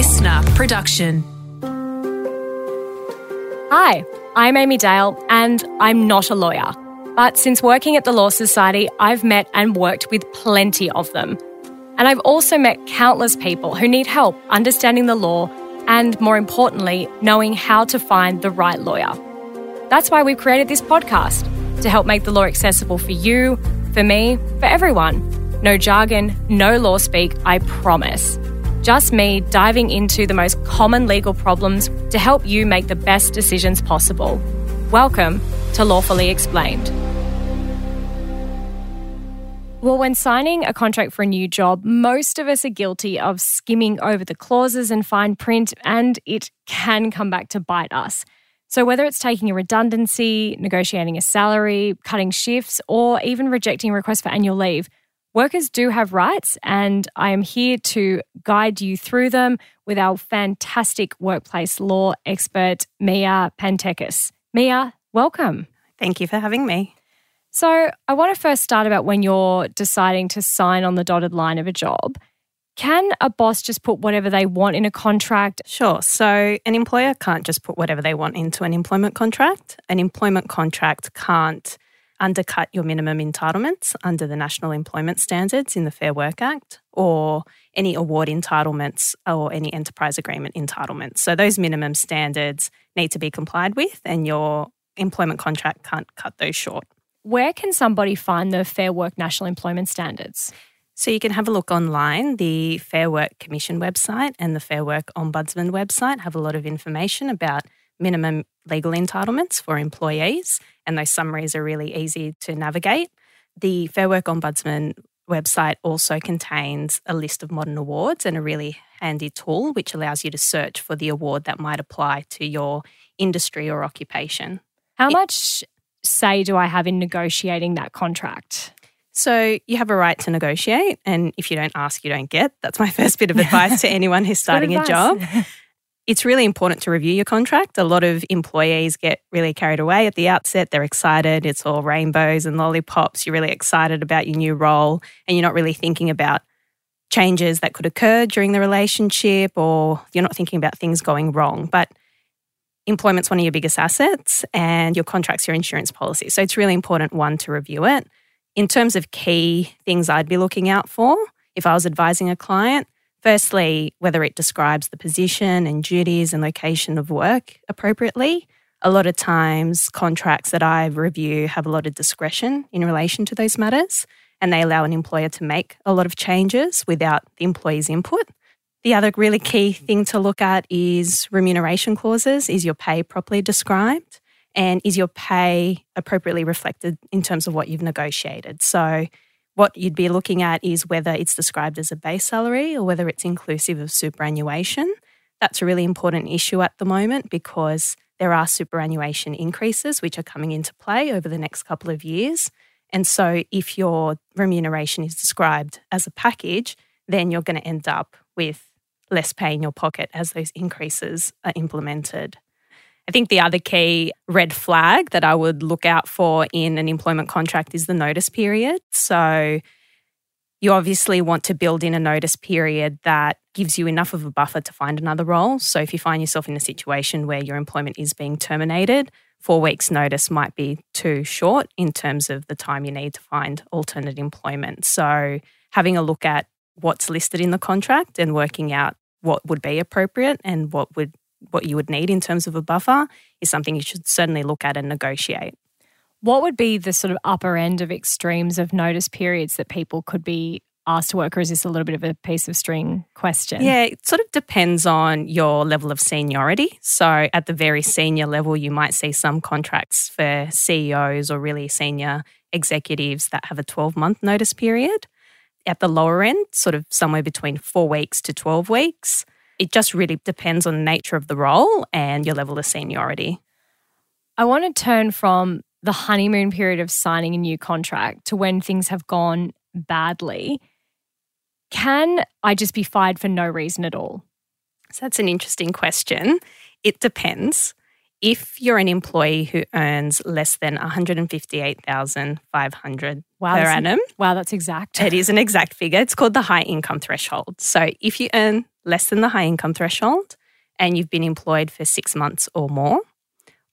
LiSTNR production. Hi, I'm Amy Dale, and I'm not a lawyer. But since working at the Law Society, I've met and worked with plenty of them. And I've also met countless people who need help understanding the law and, more importantly, knowing how to find the right lawyer. That's why we've created this podcast to help make the law accessible for you, for me, for everyone. No jargon, no law speak, I promise. Just me diving into the most common legal problems to help you make the best decisions possible. Welcome to Lawfully Explained. Well, when signing a contract for a new job, most of us are guilty of skimming over the clauses and fine print, and it can come back to bite us. So, whether it's taking a redundancy, negotiating a salary, cutting shifts, or even rejecting a request for annual leave, Workers do have rights, and I am here to guide you through them with our fantastic workplace law expert, Mia Pantekis. Mia, welcome. Thank you for having me. So, I want to first start about when you're deciding to sign on the dotted line of a job. Can a boss just put whatever they want in a contract? Sure. So, an employer can't just put whatever they want into an employment contract. An employment contract can't undercut your minimum entitlements under the National Employment Standards in the Fair Work Act or any award entitlements or any enterprise agreement entitlements. So those minimum standards need to be complied with and your employment contract can't cut those short. Where can somebody find the Fair Work National Employment Standards? So you can have a look online. The Fair Work Commission website and the Fair Work Ombudsman website have a lot of information about minimum legal entitlements for employees, and those summaries are really easy to navigate. The Fair Work Ombudsman website also contains a list of modern awards and a really handy tool which allows you to search for the award that might apply to your industry or occupation. How it, much say do I have in negotiating that contract? So you have a right to negotiate, and if you don't ask, you don't get. That's my first bit of advice to anyone who's starting a job. it's really important to review your contract. A lot of employees get really carried away at the outset. They're excited. It's all rainbows and lollipops. You're really excited about your new role and you're not really thinking about changes that could occur during the relationship or you're not thinking about things going wrong. But employment's one of your biggest assets and your contract's your insurance policy. So it's really important, one, to review it. In terms of key things I'd be looking out for if I was advising a client, Firstly, whether it describes the position and duties and location of work appropriately. A lot of times, contracts that I review have a lot of discretion in relation to those matters, and they allow an employer to make a lot of changes without the employee's input. The other really key thing to look at is remuneration clauses. Is your pay properly described? And is your pay appropriately reflected in terms of what you've negotiated? So, what you'd be looking at is whether it's described as a base salary or whether it's inclusive of superannuation. That's a really important issue at the moment because there are superannuation increases which are coming into play over the next couple of years. And so, if your remuneration is described as a package, then you're going to end up with less pay in your pocket as those increases are implemented. I think the other key red flag that I would look out for in an employment contract is the notice period. So you obviously want to build in a notice period that gives you enough of a buffer to find another role. So if you find yourself in a situation where your employment is being terminated, four weeks' notice might be too short in terms of the time you need to find alternate employment. So having a look at what's listed in the contract and working out what would be appropriate and what would what you would need in terms of a buffer is something you should certainly look at and negotiate. What would be the sort of upper end of extremes of notice periods that people could be asked to work, or is this a little bit of a piece of string question? Yeah, it sort of depends on your level of seniority. So, at the very senior level, you might see some contracts for CEOs or really senior executives that have a 12 month notice period. At the lower end, sort of somewhere between four weeks to 12 weeks it just really depends on the nature of the role and your level of seniority. I want to turn from the honeymoon period of signing a new contract to when things have gone badly. Can I just be fired for no reason at all? So that's an interesting question. It depends. If you're an employee who earns less than 158,500 wow, per annum. wow, that's exact. It is an exact figure. It's called the high income threshold. So if you earn less than the high income threshold and you've been employed for 6 months or more,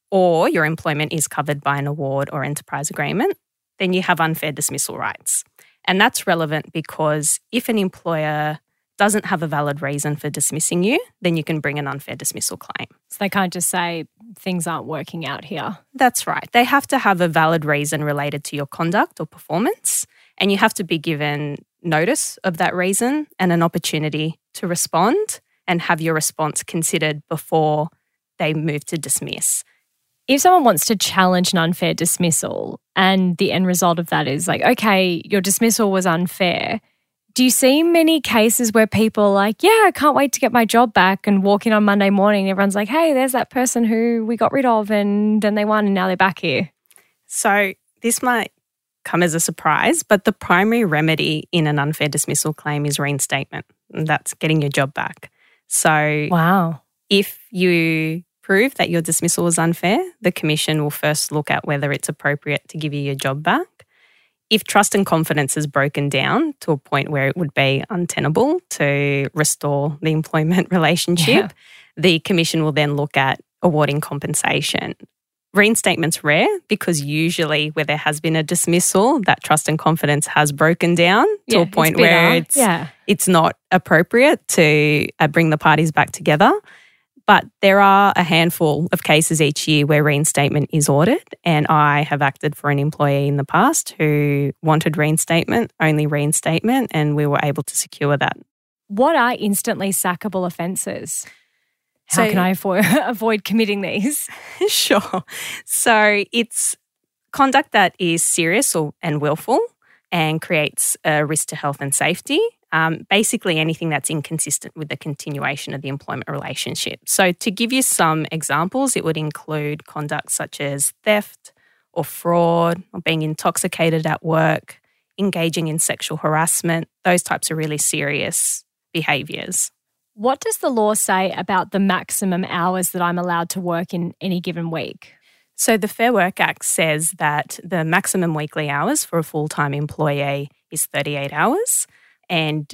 or your employment is covered by an award or enterprise agreement, then you have unfair dismissal rights. And that's relevant because if an employer doesn't have a valid reason for dismissing you, then you can bring an unfair dismissal claim. So they can't just say things aren't working out here. That's right. They have to have a valid reason related to your conduct or performance, and you have to be given notice of that reason and an opportunity to respond and have your response considered before they move to dismiss. If someone wants to challenge an unfair dismissal and the end result of that is like, okay, your dismissal was unfair, do you see many cases where people are like, yeah, I can't wait to get my job back and walk in on Monday morning? Everyone's like, hey, there's that person who we got rid of and then they won and now they're back here. So this might come as a surprise, but the primary remedy in an unfair dismissal claim is reinstatement. That's getting your job back. So, wow. If you prove that your dismissal was unfair, the Commission will first look at whether it's appropriate to give you your job back if trust and confidence is broken down to a point where it would be untenable to restore the employment relationship, yeah. the commission will then look at awarding compensation. Reinstatement's rare because usually where there has been a dismissal, that trust and confidence has broken down to yeah, a point it's where it's yeah. it's not appropriate to uh, bring the parties back together. But there are a handful of cases each year where reinstatement is ordered, and I have acted for an employee in the past who wanted reinstatement, only reinstatement, and we were able to secure that. What are instantly sackable offences? How so, can I avoid, avoid committing these? sure. So it's conduct that is serious or, and willful and creates a risk to health and safety um, basically anything that's inconsistent with the continuation of the employment relationship. So, to give you some examples, it would include conduct such as theft or fraud, or being intoxicated at work, engaging in sexual harassment. Those types of really serious behaviours. What does the law say about the maximum hours that I'm allowed to work in any given week? So, the Fair Work Act says that the maximum weekly hours for a full time employee is 38 hours and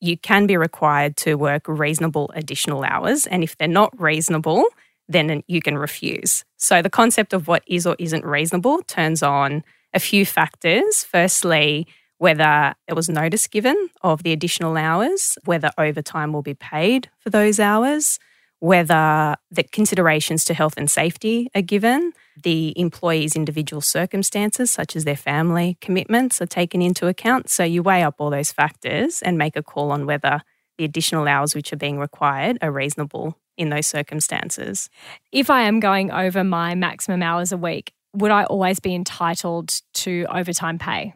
you can be required to work reasonable additional hours. And if they're not reasonable, then you can refuse. So the concept of what is or isn't reasonable turns on a few factors. Firstly, whether there was notice given of the additional hours, whether overtime will be paid for those hours, whether the considerations to health and safety are given, the employee's individual circumstances, such as their family commitments, are taken into account. So you weigh up all those factors and make a call on whether the additional hours which are being required are reasonable in those circumstances. If I am going over my maximum hours a week, would I always be entitled to overtime pay?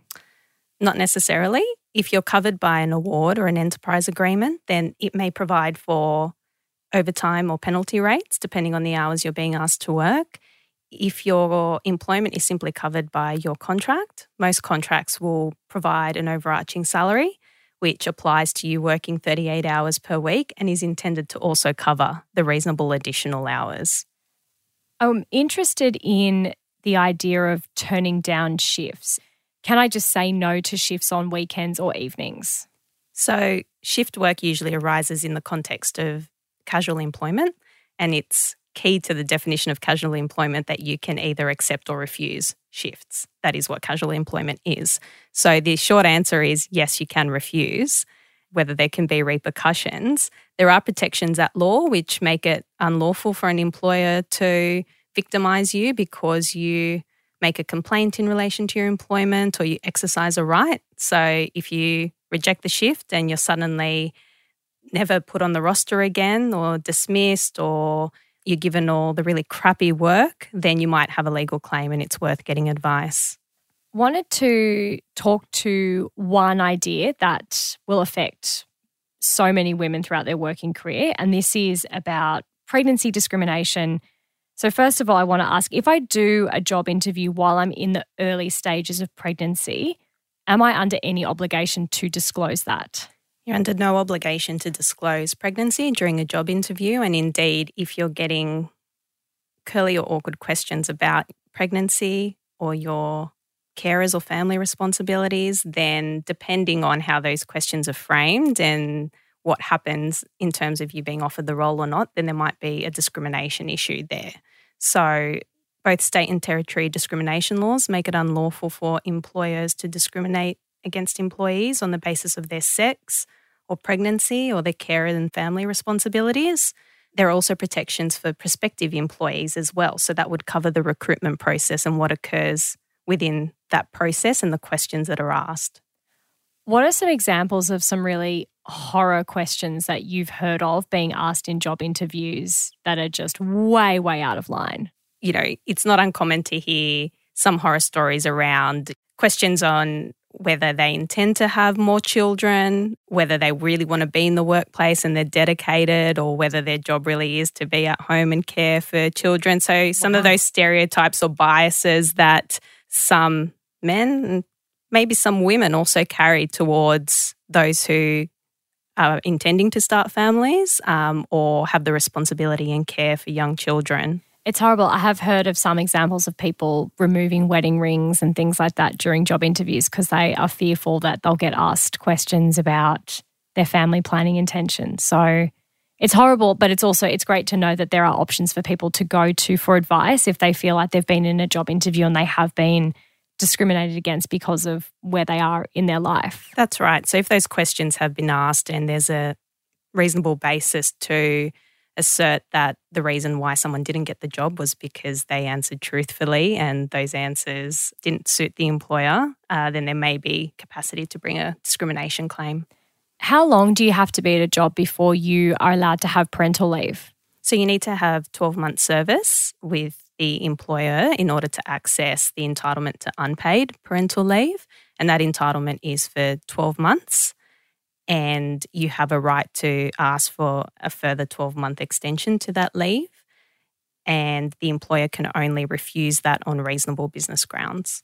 Not necessarily. If you're covered by an award or an enterprise agreement, then it may provide for overtime or penalty rates depending on the hours you're being asked to work if your employment is simply covered by your contract, most contracts will provide an overarching salary, which applies to you working 38 hours per week and is intended to also cover the reasonable additional hours. I'm interested in the idea of turning down shifts. Can I just say no to shifts on weekends or evenings? So, shift work usually arises in the context of casual employment and it's key to the definition of casual employment that you can either accept or refuse shifts. That is what casual employment is. So the short answer is yes, you can refuse. Whether there can be repercussions, there are protections at law which make it unlawful for an employer to victimize you because you make a complaint in relation to your employment or you exercise a right. So if you reject the shift and you're suddenly never put on the roster again or dismissed or you're given all the really crappy work, then you might have a legal claim and it's worth getting advice. Wanted to talk to one idea that will affect so many women throughout their working career, and this is about pregnancy discrimination. So, first of all, I want to ask if I do a job interview while I'm in the early stages of pregnancy, am I under any obligation to disclose that? You're under no obligation to disclose pregnancy during a job interview. And indeed, if you're getting curly or awkward questions about pregnancy or your carers or family responsibilities, then depending on how those questions are framed and what happens in terms of you being offered the role or not, then there might be a discrimination issue there. So, both state and territory discrimination laws make it unlawful for employers to discriminate against employees on the basis of their sex or pregnancy or their care and family responsibilities. There are also protections for prospective employees as well. So that would cover the recruitment process and what occurs within that process and the questions that are asked. What are some examples of some really horror questions that you've heard of being asked in job interviews that are just way, way out of line? You know, it's not uncommon to hear some horror stories around questions on whether they intend to have more children, whether they really want to be in the workplace and they're dedicated, or whether their job really is to be at home and care for children. So, some wow. of those stereotypes or biases that some men and maybe some women also carry towards those who are intending to start families um, or have the responsibility and care for young children. It's horrible. I have heard of some examples of people removing wedding rings and things like that during job interviews because they are fearful that they'll get asked questions about their family planning intentions. So it's horrible, but it's also it's great to know that there are options for people to go to for advice if they feel like they've been in a job interview and they have been discriminated against because of where they are in their life. That's right. So if those questions have been asked and there's a reasonable basis to assert that the reason why someone didn't get the job was because they answered truthfully and those answers didn't suit the employer, uh, then there may be capacity to bring a discrimination claim. How long do you have to be at a job before you are allowed to have parental leave? So you need to have 12 months service with the employer in order to access the entitlement to unpaid parental leave. And that entitlement is for 12 months and you have a right to ask for a further 12 month extension to that leave. And the employer can only refuse that on reasonable business grounds.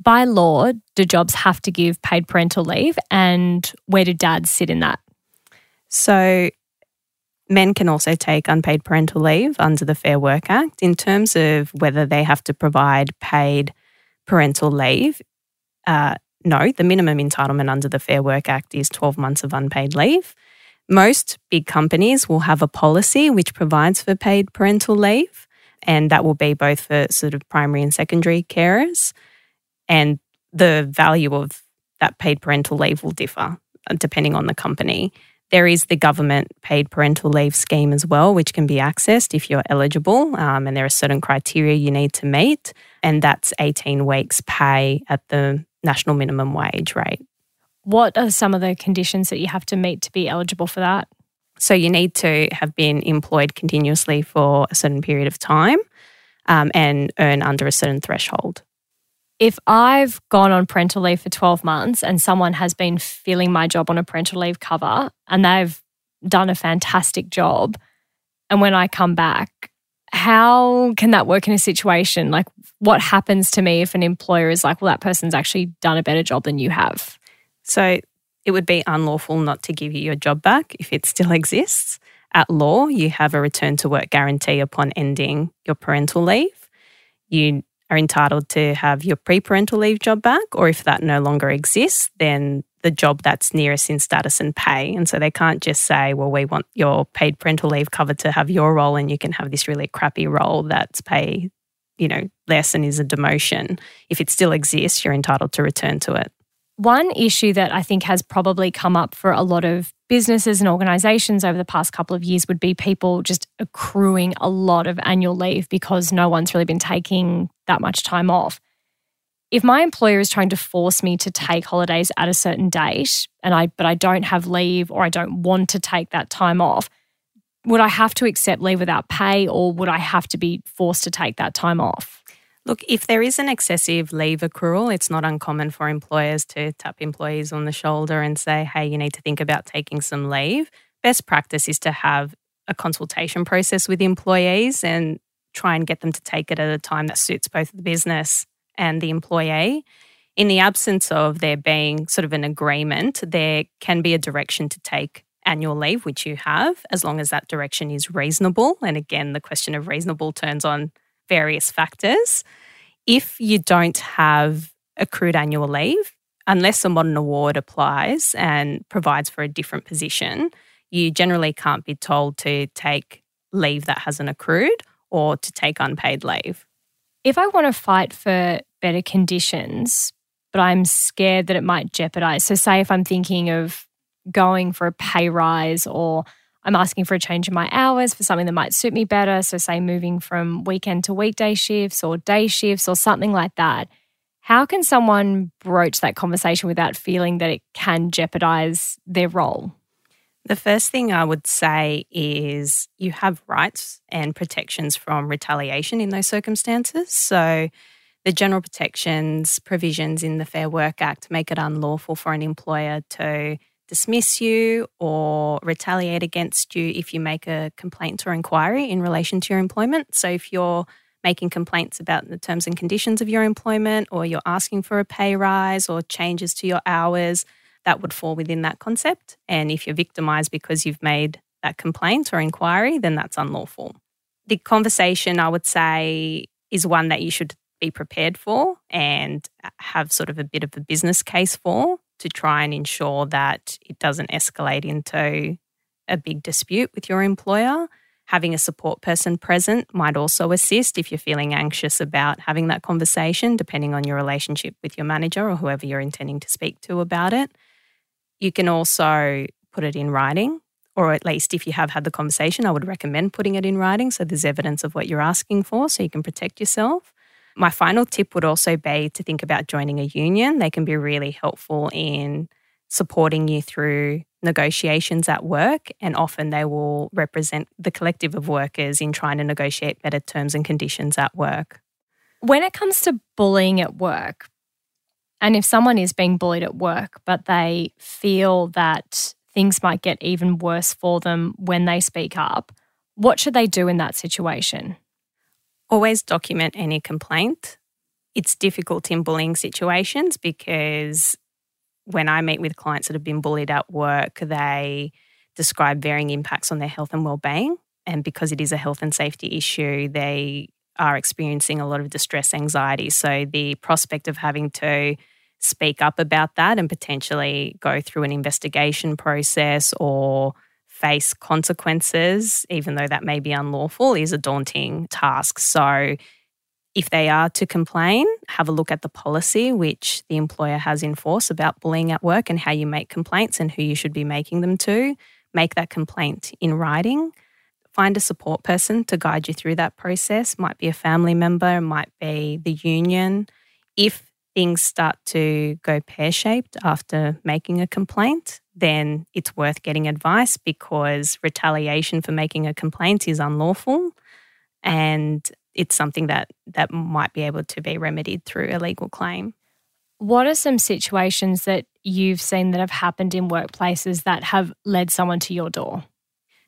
By law, do jobs have to give paid parental leave? And where do dads sit in that? So, men can also take unpaid parental leave under the Fair Work Act. In terms of whether they have to provide paid parental leave, uh, no, the minimum entitlement under the Fair Work Act is 12 months of unpaid leave. Most big companies will have a policy which provides for paid parental leave, and that will be both for sort of primary and secondary carers. And the value of that paid parental leave will differ uh, depending on the company. There is the government paid parental leave scheme as well, which can be accessed if you're eligible, um, and there are certain criteria you need to meet, and that's 18 weeks' pay at the national minimum wage rate. What are some of the conditions that you have to meet to be eligible for that? So, you need to have been employed continuously for a certain period of time um, and earn under a certain threshold. If I've gone on parental leave for 12 months and someone has been filling my job on a parental leave cover and they've done a fantastic job, and when I come back, how can that work in a situation? Like, what happens to me if an employer is like, well, that person's actually done a better job than you have? So, it would be unlawful not to give you your job back if it still exists. At law, you have a return to work guarantee upon ending your parental leave. You are entitled to have your pre parental leave job back, or if that no longer exists, then the job that's nearest in status and pay. And so they can't just say, well, we want your paid parental leave covered to have your role and you can have this really crappy role that's pay, you know, less and is a demotion. If it still exists, you're entitled to return to it. One issue that I think has probably come up for a lot of businesses and organizations over the past couple of years would be people just accruing a lot of annual leave because no one's really been taking that much time off if my employer is trying to force me to take holidays at a certain date and I but I don't have leave or I don't want to take that time off, would I have to accept leave without pay or would I have to be forced to take that time off? Look, if there is an excessive leave accrual, it's not uncommon for employers to tap employees on the shoulder and say, hey, you need to think about taking some leave. Best practice is to have a consultation process with employees and try and get them to take it at a time that suits both the business and the employee. In the absence of there being sort of an agreement, there can be a direction to take annual leave, which you have, as long as that direction is reasonable. And again, the question of reasonable turns on various factors. If you don't have accrued annual leave, unless a modern award applies and provides for a different position, you generally can't be told to take leave that hasn't accrued or to take unpaid leave. If I want to fight for better conditions, but I'm scared that it might jeopardize. So, say if I'm thinking of going for a pay rise or I'm asking for a change in my hours for something that might suit me better. So, say moving from weekend to weekday shifts or day shifts or something like that. How can someone broach that conversation without feeling that it can jeopardize their role? The first thing I would say is you have rights and protections from retaliation in those circumstances. So, the general protections provisions in the Fair Work Act make it unlawful for an employer to dismiss you or retaliate against you if you make a complaint or inquiry in relation to your employment. So, if you're making complaints about the terms and conditions of your employment, or you're asking for a pay rise or changes to your hours, that would fall within that concept. And if you're victimized because you've made that complaint or inquiry, then that's unlawful. The conversation, I would say, is one that you should be prepared for and have sort of a bit of a business case for to try and ensure that it doesn't escalate into a big dispute with your employer. Having a support person present might also assist if you're feeling anxious about having that conversation, depending on your relationship with your manager or whoever you're intending to speak to about it. You can also put it in writing, or at least if you have had the conversation, I would recommend putting it in writing so there's evidence of what you're asking for so you can protect yourself. My final tip would also be to think about joining a union. They can be really helpful in supporting you through negotiations at work, and often they will represent the collective of workers in trying to negotiate better terms and conditions at work. When it comes to bullying at work, and if someone is being bullied at work, but they feel that things might get even worse for them when they speak up, what should they do in that situation? Always document any complaint. It's difficult in bullying situations because when I meet with clients that have been bullied at work, they describe varying impacts on their health and well-being. And because it is a health and safety issue, they are experiencing a lot of distress anxiety. So the prospect of having to speak up about that and potentially go through an investigation process or face consequences, even though that may be unlawful, is a daunting task. So if they are to complain, have a look at the policy which the employer has in force about bullying at work and how you make complaints and who you should be making them to. Make that complaint in writing. Find a support person to guide you through that process. Might be a family member, might be the union. If things start to go pear shaped after making a complaint, then it's worth getting advice because retaliation for making a complaint is unlawful. And it's something that that might be able to be remedied through a legal claim. What are some situations that you've seen that have happened in workplaces that have led someone to your door?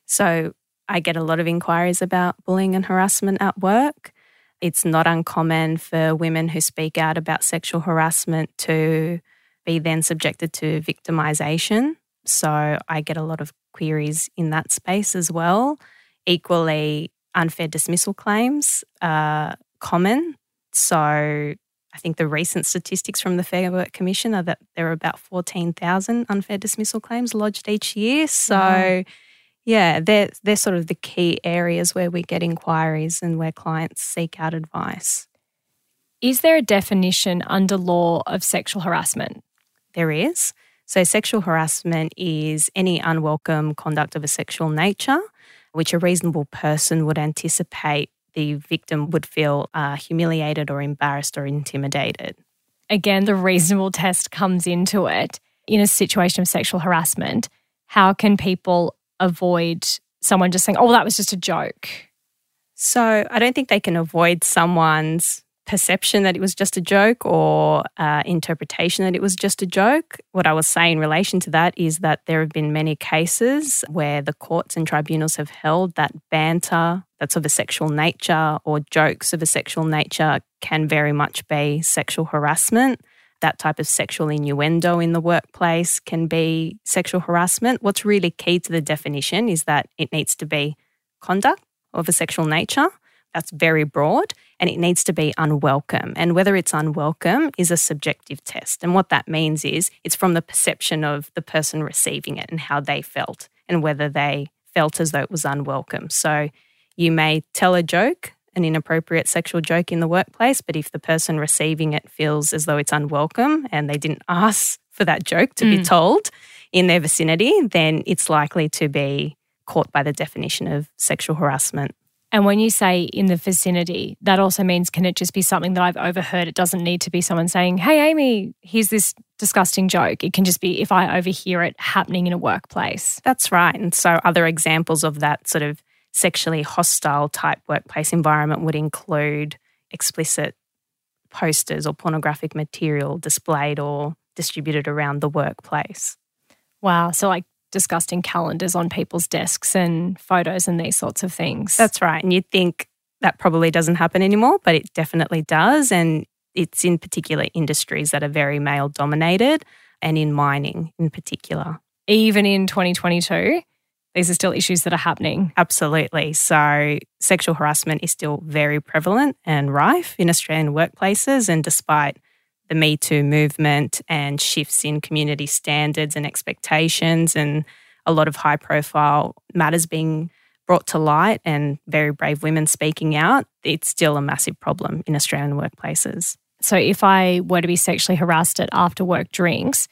So, I get a lot of inquiries about bullying and harassment at work. It's not uncommon for women who speak out about sexual harassment to be then subjected to victimization. So, I get a lot of queries in that space as well. Equally, unfair dismissal claims are common. So I think the recent statistics from the Fair Work Commission are that there are about 14,000 unfair dismissal claims lodged each year. So. Yeah, they're, they're sort of the key areas where we get inquiries and where clients seek out advice. Is there a definition under law of sexual harassment? There is. So, sexual harassment is any unwelcome conduct of a sexual nature which a reasonable person would anticipate the victim would feel uh, humiliated or embarrassed or intimidated. Again, the reasonable test comes into it. In a situation of sexual harassment, how can people avoid someone just saying, oh, that was just a joke? So I don't think they can avoid someone's perception that it was just a joke or uh, interpretation that it was just a joke. What I was saying in relation to that is that there have been many cases where the courts and tribunals have held that banter that's of a sexual nature or jokes of a sexual nature can very much be sexual harassment. That type of sexual innuendo in the workplace can be sexual harassment. What's really key to the definition is that it needs to be conduct of a sexual nature. That's very broad and it needs to be unwelcome. And whether it's unwelcome is a subjective test. And what that means is it's from the perception of the person receiving it and how they felt and whether they felt as though it was unwelcome. So you may tell a joke an inappropriate sexual joke in the workplace, but if the person receiving it feels as though it's unwelcome and they didn't ask for that joke to mm. be told in their vicinity, then it's likely to be caught by the definition of sexual harassment. And when you say in the vicinity, that also means can it just be something that I've overheard? It doesn't need to be someone saying, Hey, Amy, here's this disgusting joke. It can just be if I overhear it happening in a workplace. That's right. And so, other examples of that sort of sexually hostile type workplace environment would include explicit posters or pornographic material displayed or distributed around the workplace. Wow. So, like disgusting calendars on people's desks and photos and these sorts of things. That's right. And you'd think that probably doesn't happen anymore, but it definitely does. And it's in particular industries that are very male dominated and in mining in particular. Even in 2022? These are still issues that are happening. Absolutely. So, sexual harassment is still very prevalent and rife in Australian workplaces. And despite the Me Too movement and shifts in community standards and expectations, and a lot of high profile matters being brought to light and very brave women speaking out, it's still a massive problem in Australian workplaces. So, if I were to be sexually harassed at after work drinks,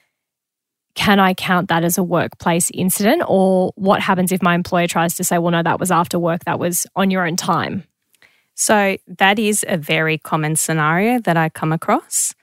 can I count that as a workplace incident? Or what happens if my employer tries to say, well, no, that was after work, that was on your own time? So, that is a very common scenario that I come across.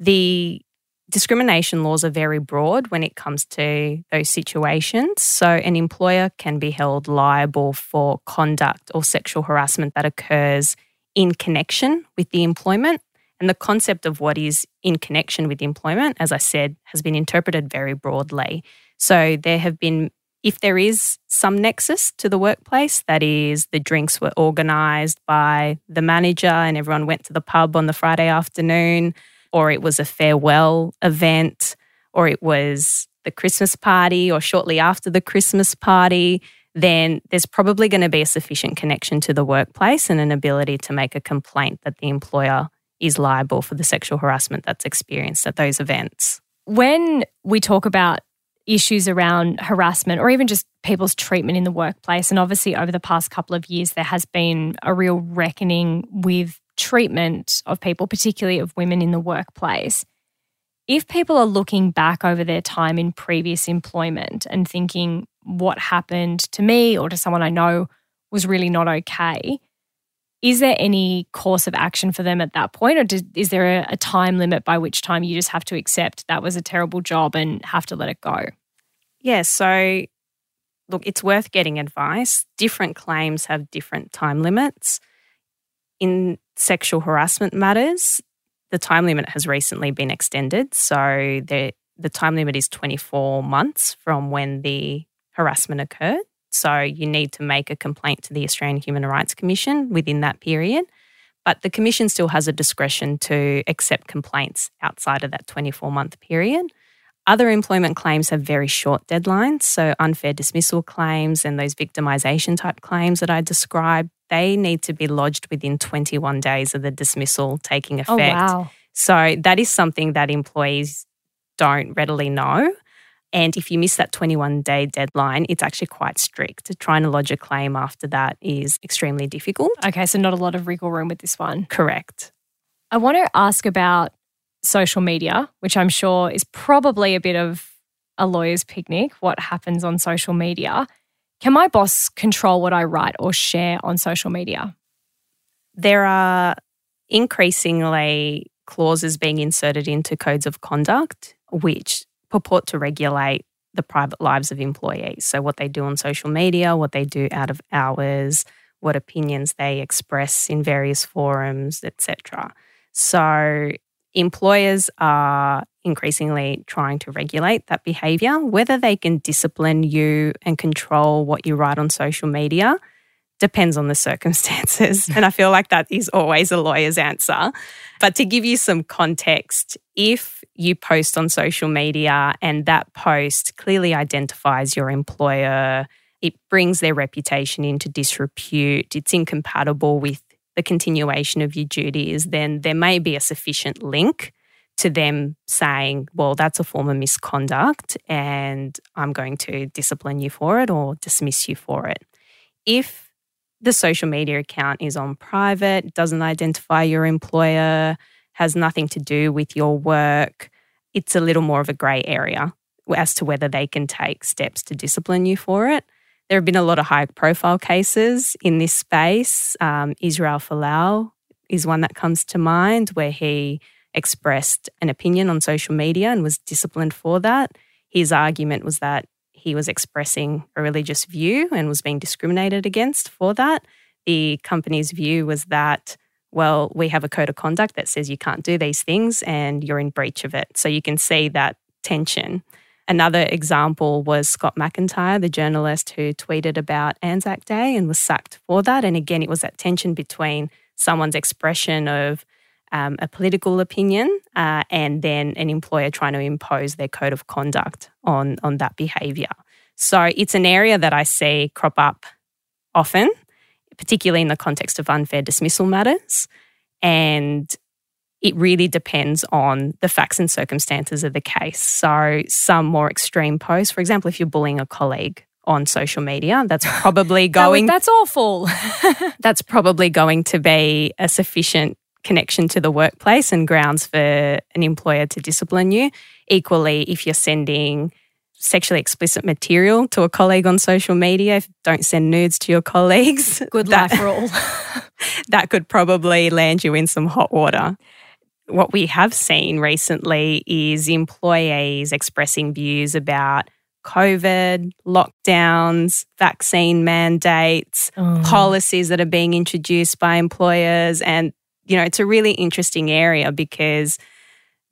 The discrimination laws are very broad when it comes to those situations. So, an employer can be held liable for conduct or sexual harassment that occurs in connection with the employment and the concept of what is in connection with employment, as I said, has been interpreted very broadly. So there have been, if there is some nexus to the workplace, that is, the drinks were organised by the manager and everyone went to the pub on the Friday afternoon, or it was a farewell event, or it was the Christmas party, or shortly after the Christmas party then there's probably going to be a sufficient connection to the workplace and an ability to make a complaint that the employer is liable for the sexual harassment that's experienced at those events. When we talk about issues around harassment or even just people's treatment in the workplace, and obviously over the past couple of years, there has been a real reckoning with treatment of people, particularly of women in the workplace. If people are looking back over their time in previous employment and thinking, what happened to me or to someone I know was really not okay, is there any course of action for them at that point, or did, is there a, a time limit by which time you just have to accept that was a terrible job and have to let it go? Yeah, so look, it's worth getting advice. Different claims have different time limits. In sexual harassment matters, the time limit has recently been extended. So the, the time limit is 24 months from when the harassment occurred. So you need to make a complaint to the Australian Human Rights Commission within that period. But the Commission still has a discretion to accept complaints outside of that 24 month period. Other employment claims have very short deadlines. So, unfair dismissal claims and those victimisation type claims that I described, they need to be lodged within 21 days of the dismissal taking oh, effect. Oh, wow. So, that is something that employees don't readily know. And if you miss that 21 day deadline, it's actually quite strict. Trying to lodge a claim after that is extremely difficult. Okay, so not a lot of wriggle room with this one. Correct. I want to ask about social media, which I'm sure is probably a bit of a lawyer's picnic, what happens on social media. Can my boss control what I write or share on social media? There are increasingly clauses being inserted into codes of conduct, which purport to regulate the private lives of employees. So, what they do on social media, what they do out of hours, what opinions they express in various forums, etc. So, employers are increasingly trying to regulate that behavior. Whether they can discipline you and control what you write on social media depends on the circumstances. and I feel like that is always a lawyer's answer. But to give you some context, if you post on social media and that post clearly identifies your employer, it brings their reputation into disrepute, it's incompatible with the continuation of your duties, then there may be a sufficient link to them saying, well, that's a form of misconduct and I'm going to discipline you for it or dismiss you for it. If the social media account is on private, doesn't identify your employer, has nothing to do with your work, it's a little more of a grey area as to whether they can take steps to discipline you for it. There have been a lot of high profile cases in this space. Um, Israel Folau is one that comes to mind where he expressed an opinion on social media and was disciplined for that. His argument was that he was expressing a religious view and was being discriminated against for that. The company's view was that, well, we have a code of conduct that says you can't do these things and you're in breach of it. So you can see that tension. Another example was Scott McIntyre, the journalist who tweeted about Anzac Day and was sacked for that. And again, it was that tension between someone's expression of um, a political opinion uh, and then an employer trying to impose their code of conduct on, on that behaviour. So it's an area that I see crop up often, particularly in the context of unfair dismissal matters. And it really depends on the facts and circumstances of the case. So, some more extreme posts, for example, if you're bullying a colleague on social media, that's probably going. that's awful. that's probably going to be a sufficient connection to the workplace and grounds for an employer to discipline you. Equally, if you're sending sexually explicit material to a colleague on social media, don't send nudes to your colleagues. Good that, life rule. that could probably land you in some hot water. What we have seen recently is employees expressing views about COVID, lockdowns, vaccine mandates, oh. policies that are being introduced by employers. And you know, it's a really interesting area because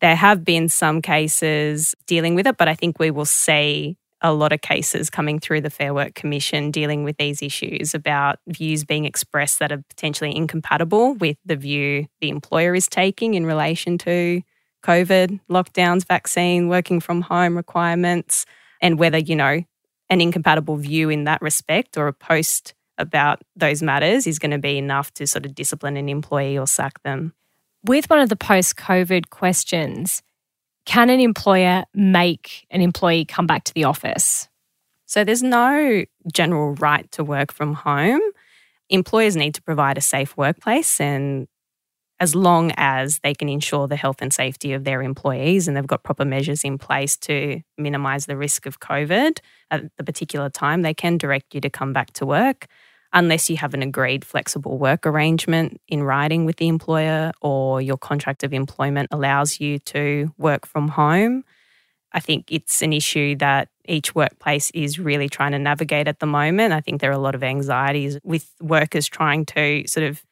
there have been some cases dealing with it, but I think we will see a lot of cases coming through the Fair Work Commission dealing with these issues about views being expressed that are potentially incompatible with the view the employer is taking in relation to COVID, lockdowns, vaccine, working from home requirements, and whether, you know, an incompatible view in that respect or a post about those matters is going to be enough to sort of discipline an employee or sack them. With one of the post COVID questions, can an employer make an employee come back to the office? So there's no general right to work from home. Employers need to provide a safe workplace and as long as they can ensure the health and safety of their employees and they've got proper measures in place to minimize the risk of COVID at the particular time, they can direct you to come back to work unless you have an agreed flexible work arrangement in writing with the employer or your contract of employment allows you to work from home. I think it's an issue that each workplace is really trying to navigate at the moment. I think there are a lot of anxieties with workers trying to sort of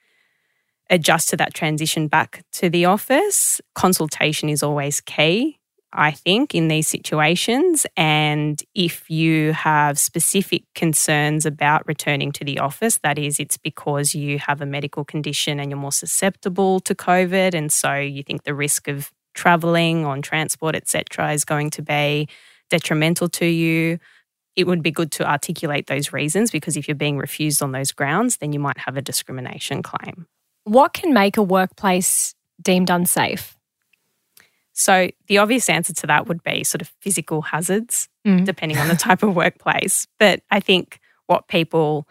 adjust to that transition back to the office. Consultation is always key. I think, in these situations. And if you have specific concerns about returning to the office, that is, it's because you have a medical condition and you're more susceptible to COVID. And so you think the risk of traveling on transport, etc., is going to be detrimental to you. It would be good to articulate those reasons because if you're being refused on those grounds, then you might have a discrimination claim. What can make a workplace deemed unsafe? So the obvious answer to that would be sort of physical hazards, mm. depending on the type of workplace. But I think what people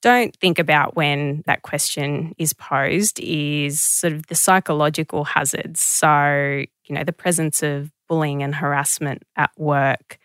don't think about when that question is posed is sort of the psychological hazards. So, you know, the presence of bullying and harassment at work,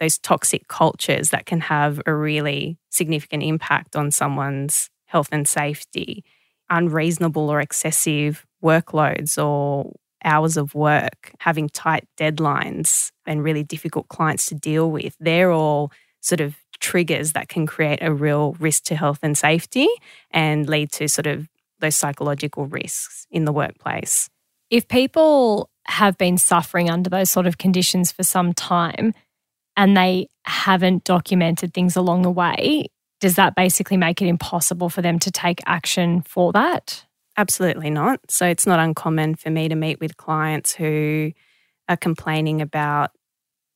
those toxic cultures that can have a really significant impact on someone's health and safety, unreasonable or excessive workloads or hours of work, having tight deadlines, and really difficult clients to deal with, they're all sort of triggers that can create a real risk to health and safety and lead to sort of those psychological risks in the workplace. If people have been suffering under those sort of conditions for some time and they haven't documented things along the way, does that basically make it impossible for them to take action for that? Absolutely not. So it's not uncommon for me to meet with clients who are complaining about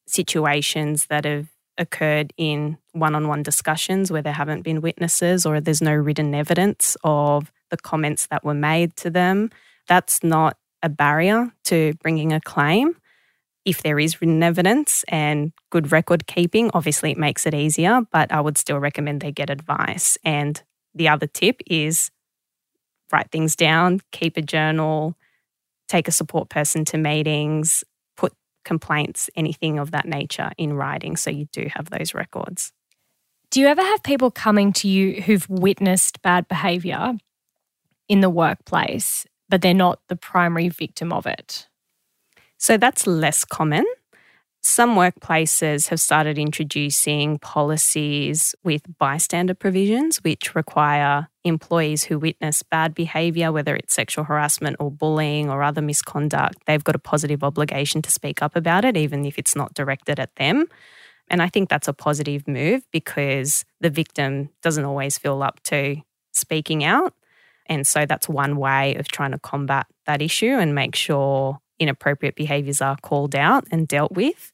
situations that have occurred in one on one discussions where there haven't been witnesses or there's no written evidence of the comments that were made to them. That's not a barrier to bringing a claim. If there is written evidence and good record keeping, obviously it makes it easier, but I would still recommend they get advice. And the other tip is write things down, keep a journal, take a support person to meetings, put complaints, anything of that nature in writing so you do have those records. Do you ever have people coming to you who've witnessed bad behavior in the workplace, but they're not the primary victim of it? So that's less common. Some workplaces have started introducing policies with bystander provisions, which require employees who witness bad behaviour, whether it's sexual harassment or bullying or other misconduct, they've got a positive obligation to speak up about it, even if it's not directed at them. And I think that's a positive move because the victim doesn't always feel up to speaking out. And so that's one way of trying to combat that issue and make sure inappropriate behaviours are called out and dealt with.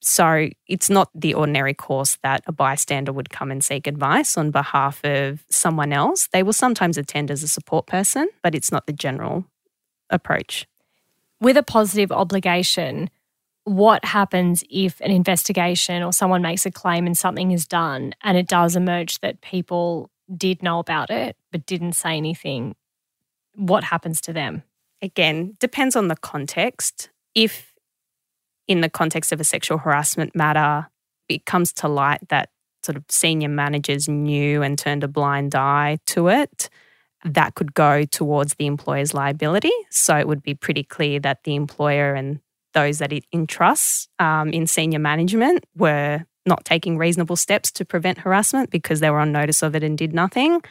So it's not the ordinary course that a bystander would come and seek advice on behalf of someone else. They will sometimes attend as a support person, but it's not the general approach. With a positive obligation, what happens if an investigation or someone makes a claim and something is done and it does emerge that people did know about it but didn't say anything? What happens to them? Again, depends on the context. If in the context of a sexual harassment matter, it comes to light that sort of senior managers knew and turned a blind eye to it, that could go towards the employer's liability. So it would be pretty clear that the employer and those that it entrusts um, in senior management were not taking reasonable steps to prevent harassment because they were on notice of it and did nothing.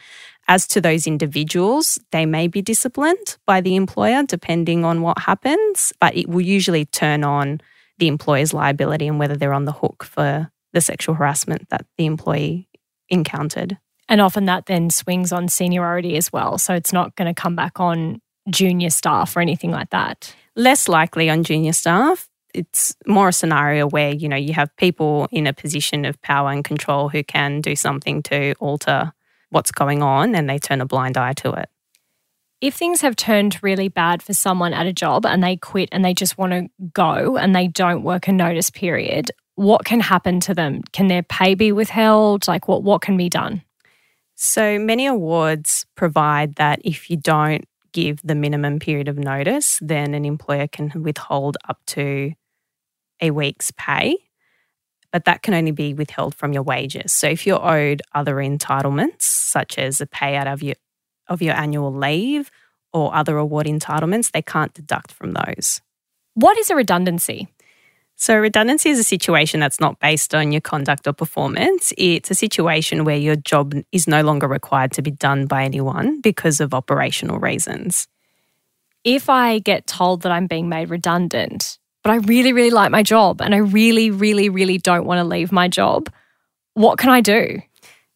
As to those individuals, they may be disciplined by the employer depending on what happens, but it will usually turn on the employer's liability and whether they're on the hook for the sexual harassment that the employee encountered. And often that then swings on seniority as well. So it's not going to come back on junior staff or anything like that. Less likely on junior staff. It's more a scenario where, you know, you have people in a position of power and control who can do something to alter what's going on and they turn a blind eye to it. If things have turned really bad for someone at a job and they quit and they just want to go and they don't work a notice period, what can happen to them? Can their pay be withheld? Like what what can be done? So many awards provide that if you don't give the minimum period of notice, then an employer can withhold up to a week's pay but that can only be withheld from your wages. So if you're owed other entitlements, such as a payout of your of your annual leave or other award entitlements, they can't deduct from those. What is a redundancy? So, redundancy is a situation that's not based on your conduct or performance. It's a situation where your job is no longer required to be done by anyone because of operational reasons. If I get told that I'm being made redundant, but I really, really like my job and I really, really, really don't want to leave my job. What can I do?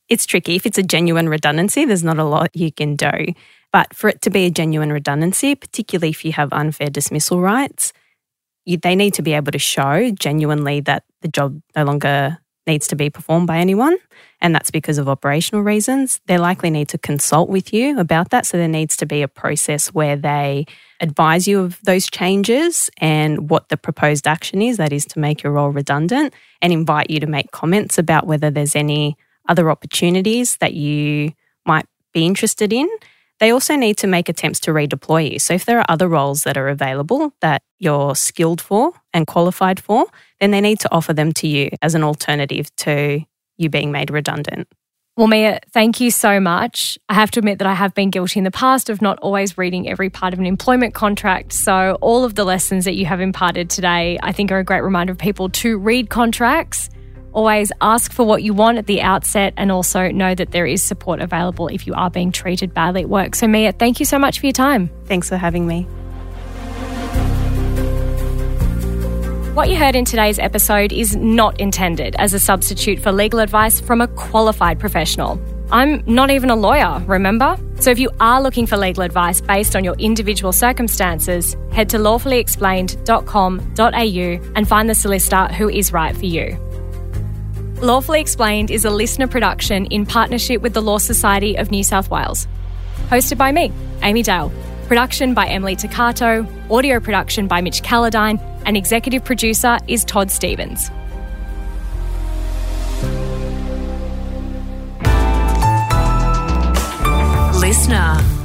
It's tricky. If it's a genuine redundancy, there's not a lot you can do. But for it to be a genuine redundancy, particularly if you have unfair dismissal rights, you, they need to be able to show genuinely that the job no longer needs to be performed by anyone. And that's because of operational reasons. They likely need to consult with you about that. So there needs to be a process where they advise you of those changes and what the proposed action is, that is to make your role redundant, and invite you to make comments about whether there's any other opportunities that you might be interested in. They also need to make attempts to redeploy you. So, if there are other roles that are available that you're skilled for and qualified for, then they need to offer them to you as an alternative to you being made redundant. Well, Mia, thank you so much. I have to admit that I have been guilty in the past of not always reading every part of an employment contract. So, all of the lessons that you have imparted today, I think, are a great reminder of people to read contracts. Always ask for what you want at the outset and also know that there is support available if you are being treated badly at work. So, Mia, thank you so much for your time. Thanks for having me. What you heard in today's episode is not intended as a substitute for legal advice from a qualified professional. I'm not even a lawyer, remember? So if you are looking for legal advice based on your individual circumstances, head to lawfullyexplained.com.au and find the solicitor who is right for you. Lawfully Explained is a LiSTNR production in partnership with the Law Society of New South Wales. Hosted by me, Amy Dale. Production by Emily Toccato, audio production by Mitch Calladine, and executive producer is Todd Stevens. LiSTNR.